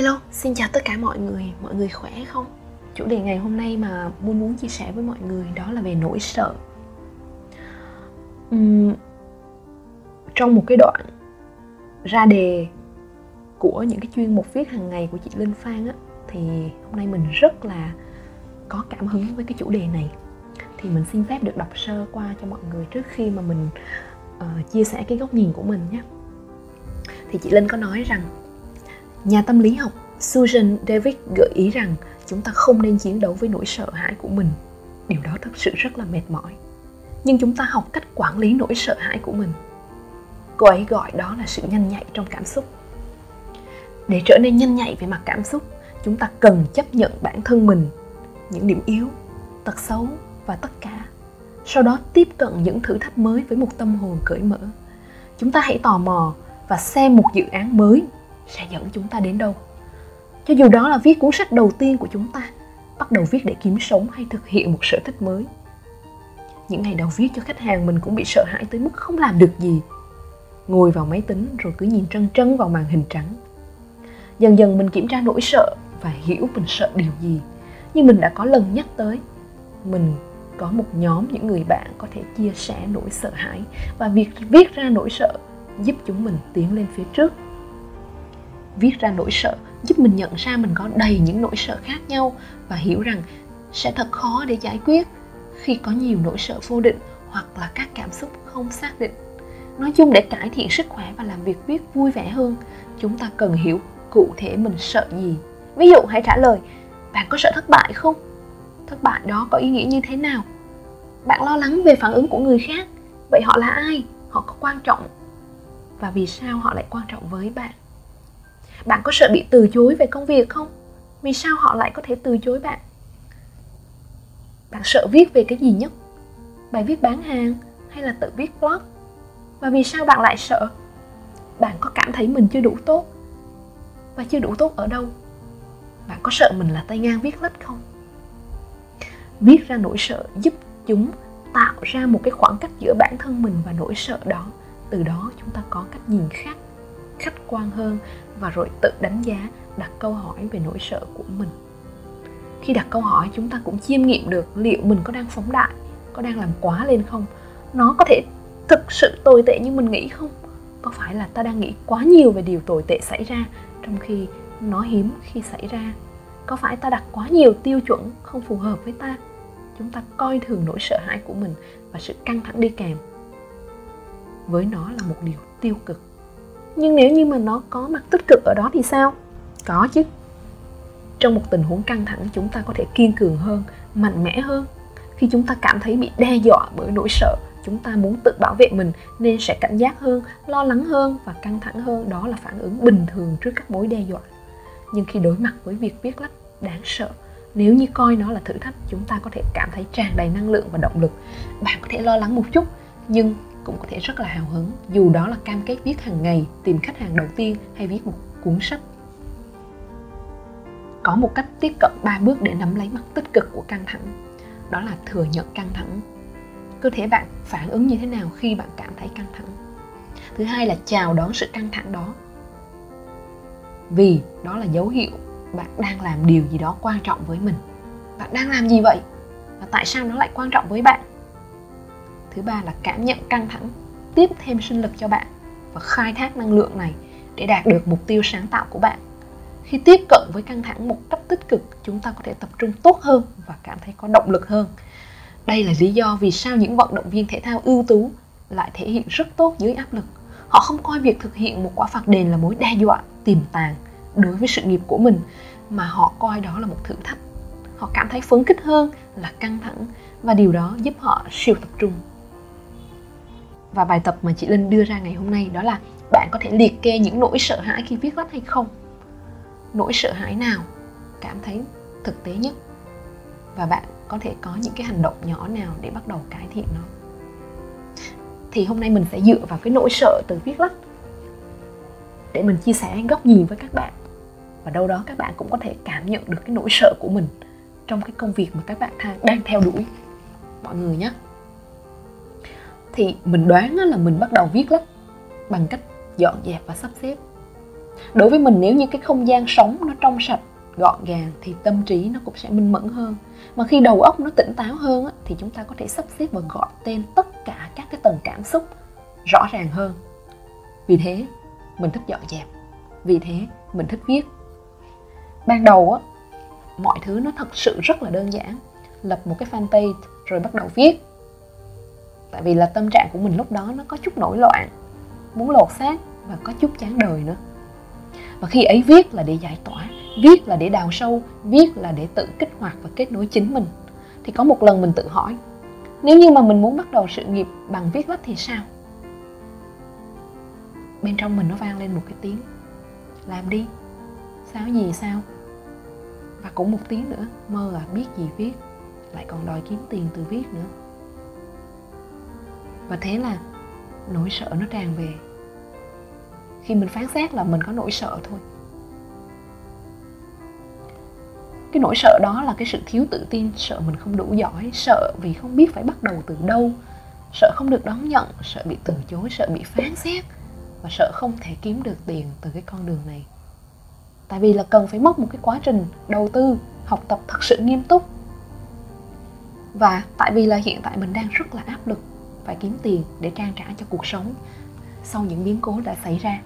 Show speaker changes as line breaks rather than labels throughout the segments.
Hello, xin chào tất cả mọi người, mọi người khỏe không? Chủ đề ngày hôm nay mà muốn muốn chia sẻ với mọi người đó là về nỗi sợ. Uhm, Trong một cái đoạn ra đề của những cái chuyên mục viết hàng ngày của chị Linh Phan á Thì hôm nay mình rất là có cảm hứng với cái chủ đề này. Thì mình xin phép được đọc sơ qua cho mọi người trước khi mà mình uh, chia sẻ cái góc nhìn của mình nhé. Thì chị Linh có nói rằng Nhà tâm lý học Susan David gợi ý rằng chúng ta không nên chiến đấu với nỗi sợ hãi của mình. Điều đó thật sự rất là mệt mỏi. Nhưng chúng ta học cách quản lý nỗi sợ hãi của mình. Cô ấy gọi đó là sự nhanh nhạy trong cảm xúc. Để trở nên nhanh nhạy về mặt cảm xúc, chúng ta cần chấp nhận bản thân mình, những điểm yếu, tật xấu và tất cả. Sau đó tiếp cận những thử thách mới với một tâm hồn cởi mở. Chúng ta hãy tò mò và xem một dự án mới sẽ dẫn chúng ta đến đâu. Cho dù đó là viết cuốn sách đầu tiên của chúng ta, bắt đầu viết để kiếm sống hay thực hiện một sở thích mới. Những ngày đầu viết cho khách hàng mình cũng bị sợ hãi tới mức không làm được gì. Ngồi vào máy tính rồi cứ nhìn trân trân vào màn hình trắng. Dần dần mình kiểm tra nỗi sợ và hiểu mình sợ điều gì. Nhưng mình đã có lần nhắc tới, mình có một nhóm những người bạn có thể chia sẻ nỗi sợ hãi và việc viết ra nỗi sợ giúp chúng mình tiến lên phía trước viết ra nỗi sợ, giúp mình nhận ra mình có đầy những nỗi sợ khác nhau và hiểu rằng sẽ thật khó để giải quyết khi có nhiều nỗi sợ vô định hoặc là các cảm xúc không xác định. Nói chung để cải thiện sức khỏe và làm việc viết vui vẻ hơn, chúng ta cần hiểu cụ thể mình sợ gì. Ví dụ, hãy trả lời, bạn có sợ thất bại không? Thất bại đó có ý nghĩa như thế nào? Bạn lo lắng về phản ứng của người khác, vậy họ là ai? Họ có quan trọng và vì sao họ lại quan trọng với bạn? Bạn có sợ bị từ chối về công việc không? Vì sao họ lại có thể từ chối bạn? Bạn sợ viết về cái gì nhất? Bài viết bán hàng hay là tự viết blog? Và vì sao bạn lại sợ? Bạn có cảm thấy mình chưa đủ tốt? Và chưa đủ tốt ở đâu? Bạn có sợ mình là tay ngang viết lách không? Viết ra nỗi sợ giúp chúng tạo ra một cái khoảng cách giữa bản thân mình và nỗi sợ đó. Từ đó chúng ta có cách nhìn khác, khách quan hơn và rồi tự đánh giá, đặt câu hỏi về nỗi sợ của mình. Khi đặt câu hỏi, chúng ta cũng chiêm nghiệm được liệu mình có đang phóng đại, có đang làm quá lên không? Nó có thể thực sự tồi tệ như mình nghĩ không? Có phải là ta đang nghĩ quá nhiều về điều tồi tệ xảy ra trong khi nó hiếm khi xảy ra? Có phải ta đặt quá nhiều tiêu chuẩn không phù hợp với ta? Chúng ta coi thường nỗi sợ hãi của mình và sự căng thẳng đi kèm với nó là một điều tiêu cực nhưng nếu như mà nó có mặt tích cực ở đó thì sao? Có chứ. Trong một tình huống căng thẳng, chúng ta có thể kiên cường hơn, mạnh mẽ hơn. Khi chúng ta cảm thấy bị đe dọa bởi nỗi sợ, chúng ta muốn tự bảo vệ mình nên sẽ cảnh giác hơn, lo lắng hơn và căng thẳng hơn. Đó là phản ứng bình thường trước các mối đe dọa. Nhưng khi đối mặt với việc viết lách, đáng sợ, nếu như coi nó là thử thách, chúng ta có thể cảm thấy tràn đầy năng lượng và động lực. Bạn có thể lo lắng một chút, nhưng cũng có thể rất là hào hứng. Dù đó là cam kết viết hàng ngày, tìm khách hàng đầu tiên hay viết một cuốn sách. Có một cách tiếp cận ba bước để nắm lấy mặt tích cực của căng thẳng, đó là thừa nhận căng thẳng. Cơ thể bạn phản ứng như thế nào khi bạn cảm thấy căng thẳng? Thứ hai là chào đón sự căng thẳng đó. Vì đó là dấu hiệu bạn đang làm điều gì đó quan trọng với mình. Bạn đang làm gì vậy? Và tại sao nó lại quan trọng với bạn? Thứ ba là cảm nhận căng thẳng, tiếp thêm sinh lực cho bạn và khai thác năng lượng này để đạt được mục tiêu sáng tạo của bạn. Khi tiếp cận với căng thẳng một cách tích cực, chúng ta có thể tập trung tốt hơn và cảm thấy có động lực hơn. Đây là lý do vì sao những vận động viên thể thao ưu tú lại thể hiện rất tốt dưới áp lực. Họ không coi việc thực hiện một quả phạt đền là mối đe dọa, tiềm tàng đối với sự nghiệp của mình, mà họ coi đó là một thử thách. Họ cảm thấy phấn khích hơn là căng thẳng và điều đó giúp họ siêu tập trung và bài tập mà chị Linh đưa ra ngày hôm nay đó là bạn có thể liệt kê những nỗi sợ hãi khi viết lách hay không. Nỗi sợ hãi nào, cảm thấy thực tế nhất? Và bạn có thể có những cái hành động nhỏ nào để bắt đầu cải thiện nó? Thì hôm nay mình sẽ dựa vào cái nỗi sợ từ viết lách để mình chia sẻ góc nhìn với các bạn. Và đâu đó các bạn cũng có thể cảm nhận được cái nỗi sợ của mình trong cái công việc mà các bạn đang theo đuổi. Mọi người nhé thì mình đoán là mình bắt đầu viết lách bằng cách dọn dẹp và sắp xếp. Đối với mình, nếu như cái không gian sống nó trong sạch, gọn gàng, thì tâm trí nó cũng sẽ minh mẫn hơn. Mà khi đầu óc nó tỉnh táo hơn thì chúng ta có thể sắp xếp và gọi tên tất cả các cái tầng cảm xúc rõ ràng hơn. Vì thế, mình thích dọn dẹp. Vì thế, mình thích viết. Ban đầu á, mọi thứ nó thật sự rất là đơn giản. Lập một cái fanpage, rồi bắt đầu viết tại vì là tâm trạng của mình lúc đó nó có chút nổi loạn, muốn lột xác và có chút chán đời nữa. Và khi ấy viết là để giải tỏa, viết là để đào sâu, viết là để tự kích hoạt và kết nối chính mình. Thì có một lần mình tự hỏi, nếu như mà mình muốn bắt đầu sự nghiệp bằng viết lách thì sao? Bên trong mình nó vang lên một cái tiếng, làm đi, sao gì sao? Và cũng một tiếng nữa, mơ à biết gì viết, lại còn đòi kiếm tiền từ viết nữa và thế là nỗi sợ nó tràn về. Khi mình phán xét là mình có nỗi sợ thôi. Cái nỗi sợ đó là cái sự thiếu tự tin, sợ mình không đủ giỏi, sợ vì không biết phải bắt đầu từ đâu, sợ không được đón nhận, sợ bị từ chối, sợ bị phán xét và sợ không thể kiếm được tiền từ cái con đường này. Tại vì là cần phải mất một cái quá trình đầu tư, học tập thật sự nghiêm túc. Và tại vì là hiện tại mình đang rất là áp lực phải kiếm tiền để trang trải cho cuộc sống sau những biến cố đã xảy ra.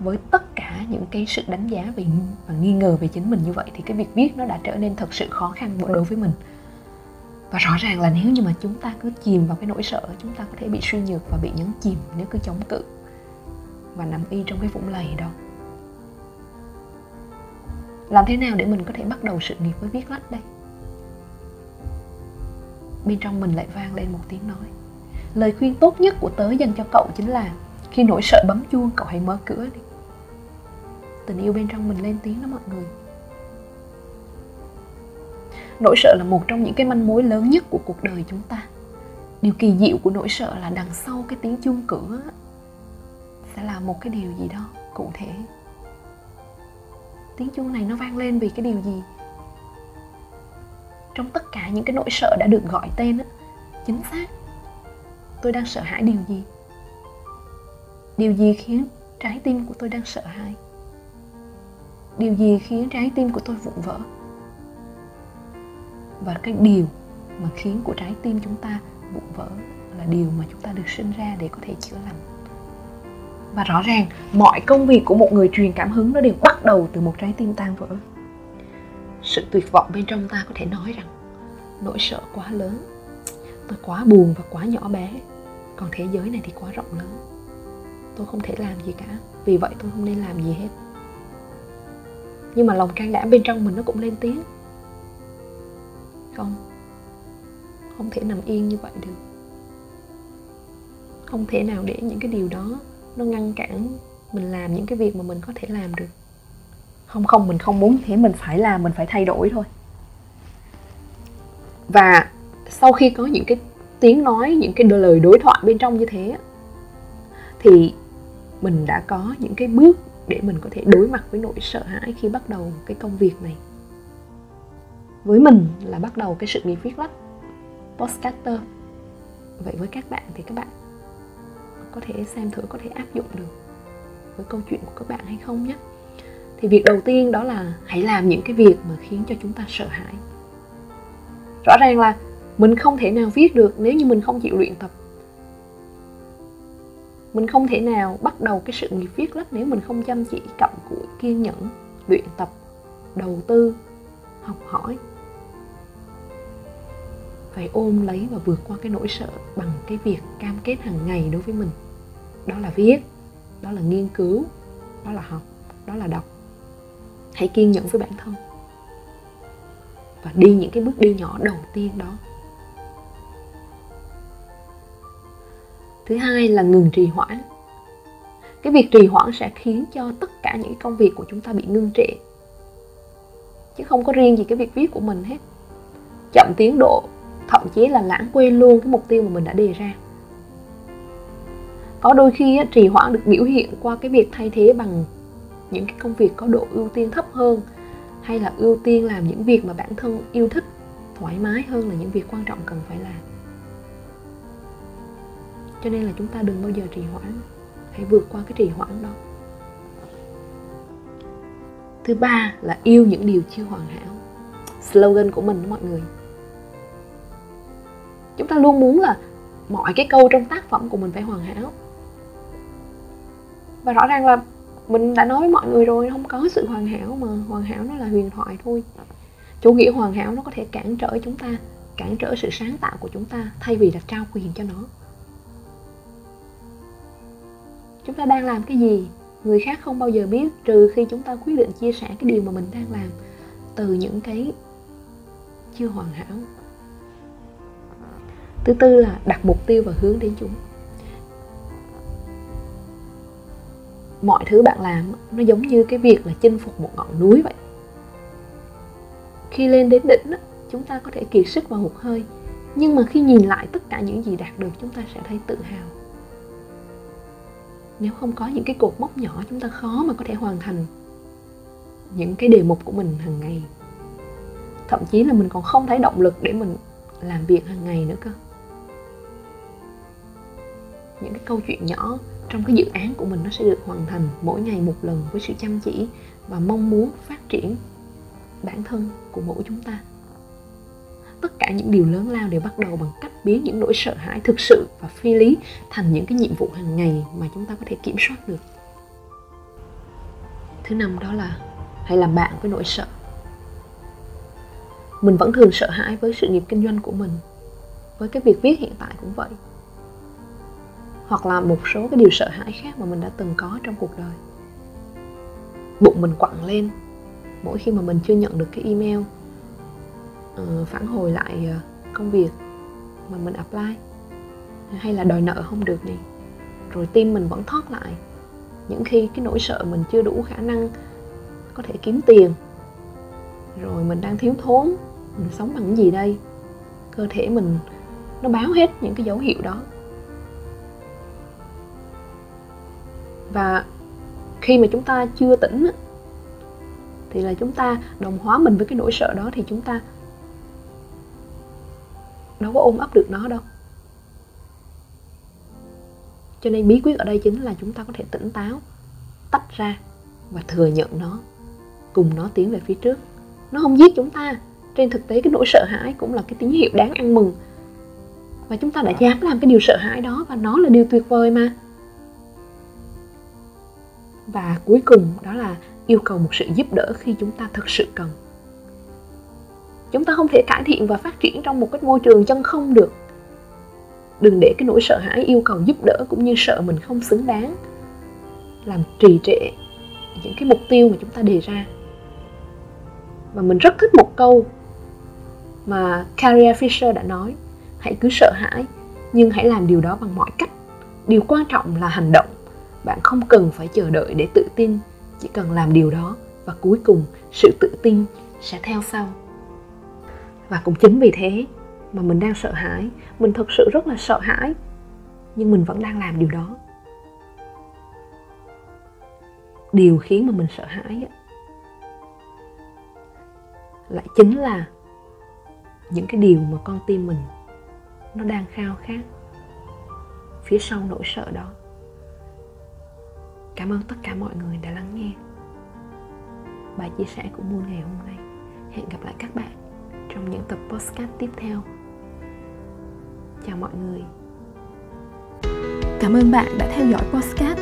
Với tất cả những cái sự đánh giá về và nghi ngờ về chính mình như vậy thì cái việc viết nó đã trở nên thật sự khó khăn đối với mình. Và rõ ràng là nếu như mà chúng ta cứ chìm vào cái nỗi sợ, chúng ta có thể bị suy nhược và bị nhấn chìm nếu cứ chống cự và nằm y trong cái vũng lầy đó. Làm thế nào để mình có thể bắt đầu sự nghiệp với viết lách đây? Bên trong mình lại vang lên một tiếng nói lời khuyên tốt nhất của tớ dành cho cậu chính là khi nỗi sợ bấm chuông, cậu hãy mở cửa đi. Tình yêu bên trong mình lên tiếng đó mọi người. Nỗi sợ là một trong những cái manh mối lớn nhất của cuộc đời chúng ta. Điều kỳ diệu của nỗi sợ là đằng sau cái tiếng chuông cửa sẽ là một cái điều gì đó cụ thể. Tiếng chuông này nó vang lên vì cái điều gì? Trong tất cả những cái nỗi sợ đã được gọi tên á, chính xác tôi đang sợ hãi điều gì? Điều gì khiến trái tim của tôi đang sợ hãi? Điều gì khiến trái tim của tôi vụn vỡ? Và cái điều mà khiến của trái tim chúng ta vụn vỡ là điều mà chúng ta được sinh ra để có thể chữa lành. Và rõ ràng, mọi công việc của một người truyền cảm hứng nó đều bắt đầu từ một trái tim tan vỡ. Sự tuyệt vọng bên trong ta có thể nói rằng, nỗi sợ quá lớn. Tôi quá buồn và quá nhỏ bé còn thế giới này thì quá rộng lớn. Tôi không thể làm gì cả. Vì vậy tôi không nên làm gì hết. Nhưng mà lòng can đảm bên trong mình nó cũng lên tiếng. Không. Không thể nằm yên như vậy được. Không thể nào để những cái điều đó nó ngăn cản mình làm những cái việc mà mình có thể làm được. Không không, mình không muốn thế. Mình phải làm, mình phải thay đổi thôi. Và sau khi có những cái tiếng nói, những cái lời đối thoại bên trong như thế thì mình đã có những cái bước để mình có thể đối mặt với nỗi sợ hãi khi bắt đầu cái công việc này. Với mình là bắt đầu cái sự nghiệp viết lách, postcaster. Vậy với các bạn thì các bạn có thể xem thử, có thể áp dụng được với câu chuyện của các bạn hay không nhé. Thì việc đầu tiên đó là hãy làm những cái việc mà khiến cho chúng ta sợ hãi. Rõ ràng là mình không thể nào viết được nếu như mình không chịu luyện tập. Mình không thể nào bắt đầu cái sự nghiệp viết lách nếu mình không chăm chỉ cặm cụi, kiên nhẫn, luyện tập, đầu tư, học hỏi. Phải ôm lấy và vượt qua cái nỗi sợ bằng cái việc cam kết hàng ngày đối với mình. Đó là viết, đó là nghiên cứu, đó là học, đó là đọc. Hãy kiên nhẫn với bản thân và đi những cái bước đi nhỏ đầu tiên đó. Thứ hai là ngừng trì hoãn. Cái việc trì hoãn sẽ khiến cho tất cả những công việc của chúng ta bị ngưng trệ. Chứ không có riêng gì cái việc viết của mình hết. Chậm tiến độ, thậm chí là lãng quên luôn cái mục tiêu mà mình đã đề ra. Có đôi khi trì hoãn được biểu hiện qua cái việc thay thế bằng những cái công việc có độ ưu tiên thấp hơn, hay là ưu tiên làm những việc mà bản thân yêu thích, thoải mái hơn là những việc quan trọng cần phải làm cho nên là chúng ta đừng bao giờ trì hoãn. Hãy vượt qua cái trì hoãn đó. Thứ ba là yêu những điều chưa hoàn hảo. Slogan của mình đó mọi người. Chúng ta luôn muốn là mọi cái câu trong tác phẩm của mình phải hoàn hảo. Và rõ ràng là mình đã nói với mọi người rồi, không có sự hoàn hảo mà hoàn hảo nó là huyền thoại thôi. Chủ nghĩa hoàn hảo nó có thể cản trở chúng ta, cản trở sự sáng tạo của chúng ta thay vì là trao quyền cho nó chúng ta đang làm cái gì? Người khác không bao giờ biết, trừ khi chúng ta quyết định chia sẻ cái điều mà mình đang làm từ những cái chưa hoàn hảo. Thứ tư là đặt mục tiêu và hướng đến chúng. Mọi thứ bạn làm, nó giống như cái việc là chinh phục một ngọn núi vậy. Khi lên đến đỉnh chúng ta có thể kiệt sức và hụt hơi. Nhưng mà khi nhìn lại tất cả những gì đạt được, chúng ta sẽ thấy tự hào nếu không có những cái cột mốc nhỏ chúng ta khó mà có thể hoàn thành những cái đề mục của mình hàng ngày. Thậm chí là mình còn không thấy động lực để mình làm việc hàng ngày nữa cơ. Những cái câu chuyện nhỏ trong cái dự án của mình nó sẽ được hoàn thành mỗi ngày một lần với sự chăm chỉ và mong muốn phát triển bản thân của mỗi chúng ta tất cả những điều lớn lao đều bắt đầu bằng cách biến những nỗi sợ hãi thực sự và phi lý thành những cái nhiệm vụ hàng ngày mà chúng ta có thể kiểm soát được. Thứ năm đó là hãy làm bạn với nỗi sợ. Mình vẫn thường sợ hãi với sự nghiệp kinh doanh của mình, với cái việc viết hiện tại cũng vậy, hoặc là một số cái điều sợ hãi khác mà mình đã từng có trong cuộc đời. Bụng mình quặn lên mỗi khi mà mình chưa nhận được cái email uh, phản hồi lại uh, công việc mà mình apply. Hay là đòi nợ không được này rồi tim mình vẫn thoát lại. Những khi cái nỗi sợ mình chưa đủ khả năng có thể kiếm tiền. Rồi mình đang thiếu thốn mình sống bằng cái gì đây? Cơ thể mình nó báo hết những cái dấu hiệu đó. Và khi mà chúng ta chưa tỉnh thì là chúng ta đồng hóa mình với cái nỗi sợ đó thì chúng ta đâu có ôm ấp được nó đâu. Cho nên bí quyết ở đây chính là chúng ta có thể tỉnh táo, tách ra và thừa nhận nó, cùng nó tiến về phía trước. Nó không giết chúng ta. Trên thực tế cái nỗi sợ hãi cũng là cái tín hiệu đáng ăn mừng. Và chúng ta đã dám làm cái điều sợ hãi đó và nó là điều tuyệt vời mà. Và cuối cùng đó là yêu cầu một sự giúp đỡ khi chúng ta thực sự cần chúng ta không thể cải thiện và phát triển trong một cái môi trường chân không được. Đừng để cái nỗi sợ hãi yêu cầu giúp đỡ cũng như sợ mình không xứng đáng. Làm trì trệ những cái mục tiêu mà chúng ta đề ra. Và mình rất thích một câu mà Carrie Fisher đã nói, hãy cứ sợ hãi, nhưng hãy làm điều đó bằng mọi cách. Điều quan trọng là hành động. Bạn không cần phải chờ đợi để tự tin, chỉ cần làm điều đó và cuối cùng sự tự tin sẽ theo sau và cũng chính vì thế mà mình đang sợ hãi. Mình thật sự rất là sợ hãi. Nhưng mình vẫn đang làm điều đó. Điều khiến mà mình sợ hãi lại chính là những cái điều mà con tim mình nó đang khao khát phía sau nỗi sợ đó. Cảm ơn tất cả mọi người đã lắng nghe. Bài chia sẻ của Moon ngày hôm nay. Hẹn gặp lại các bạn trong những tập podcast tiếp theo chào mọi người
cảm ơn bạn đã theo dõi podcast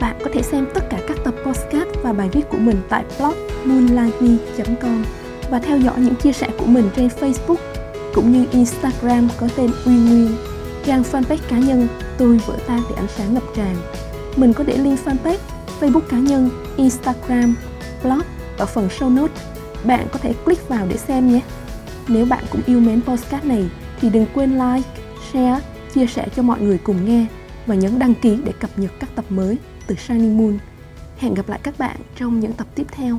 bạn có thể xem tất cả các tập podcast và bài viết của mình tại blog moonlightme.com và theo dõi những chia sẻ của mình trên Facebook cũng như Instagram có tên Uy Nguyên, trang fanpage cá nhân tôi vỡ tan để ánh sáng ngập tràn. Mình có để link fanpage, Facebook cá nhân, Instagram, blog ở phần show notes. Bạn có thể click vào để xem nhé. Nếu bạn cũng yêu mến podcast này thì đừng quên like, share, chia sẻ cho mọi người cùng nghe và nhấn đăng ký để cập nhật các tập mới từ Shining Moon. Hẹn gặp lại các bạn trong những tập tiếp theo.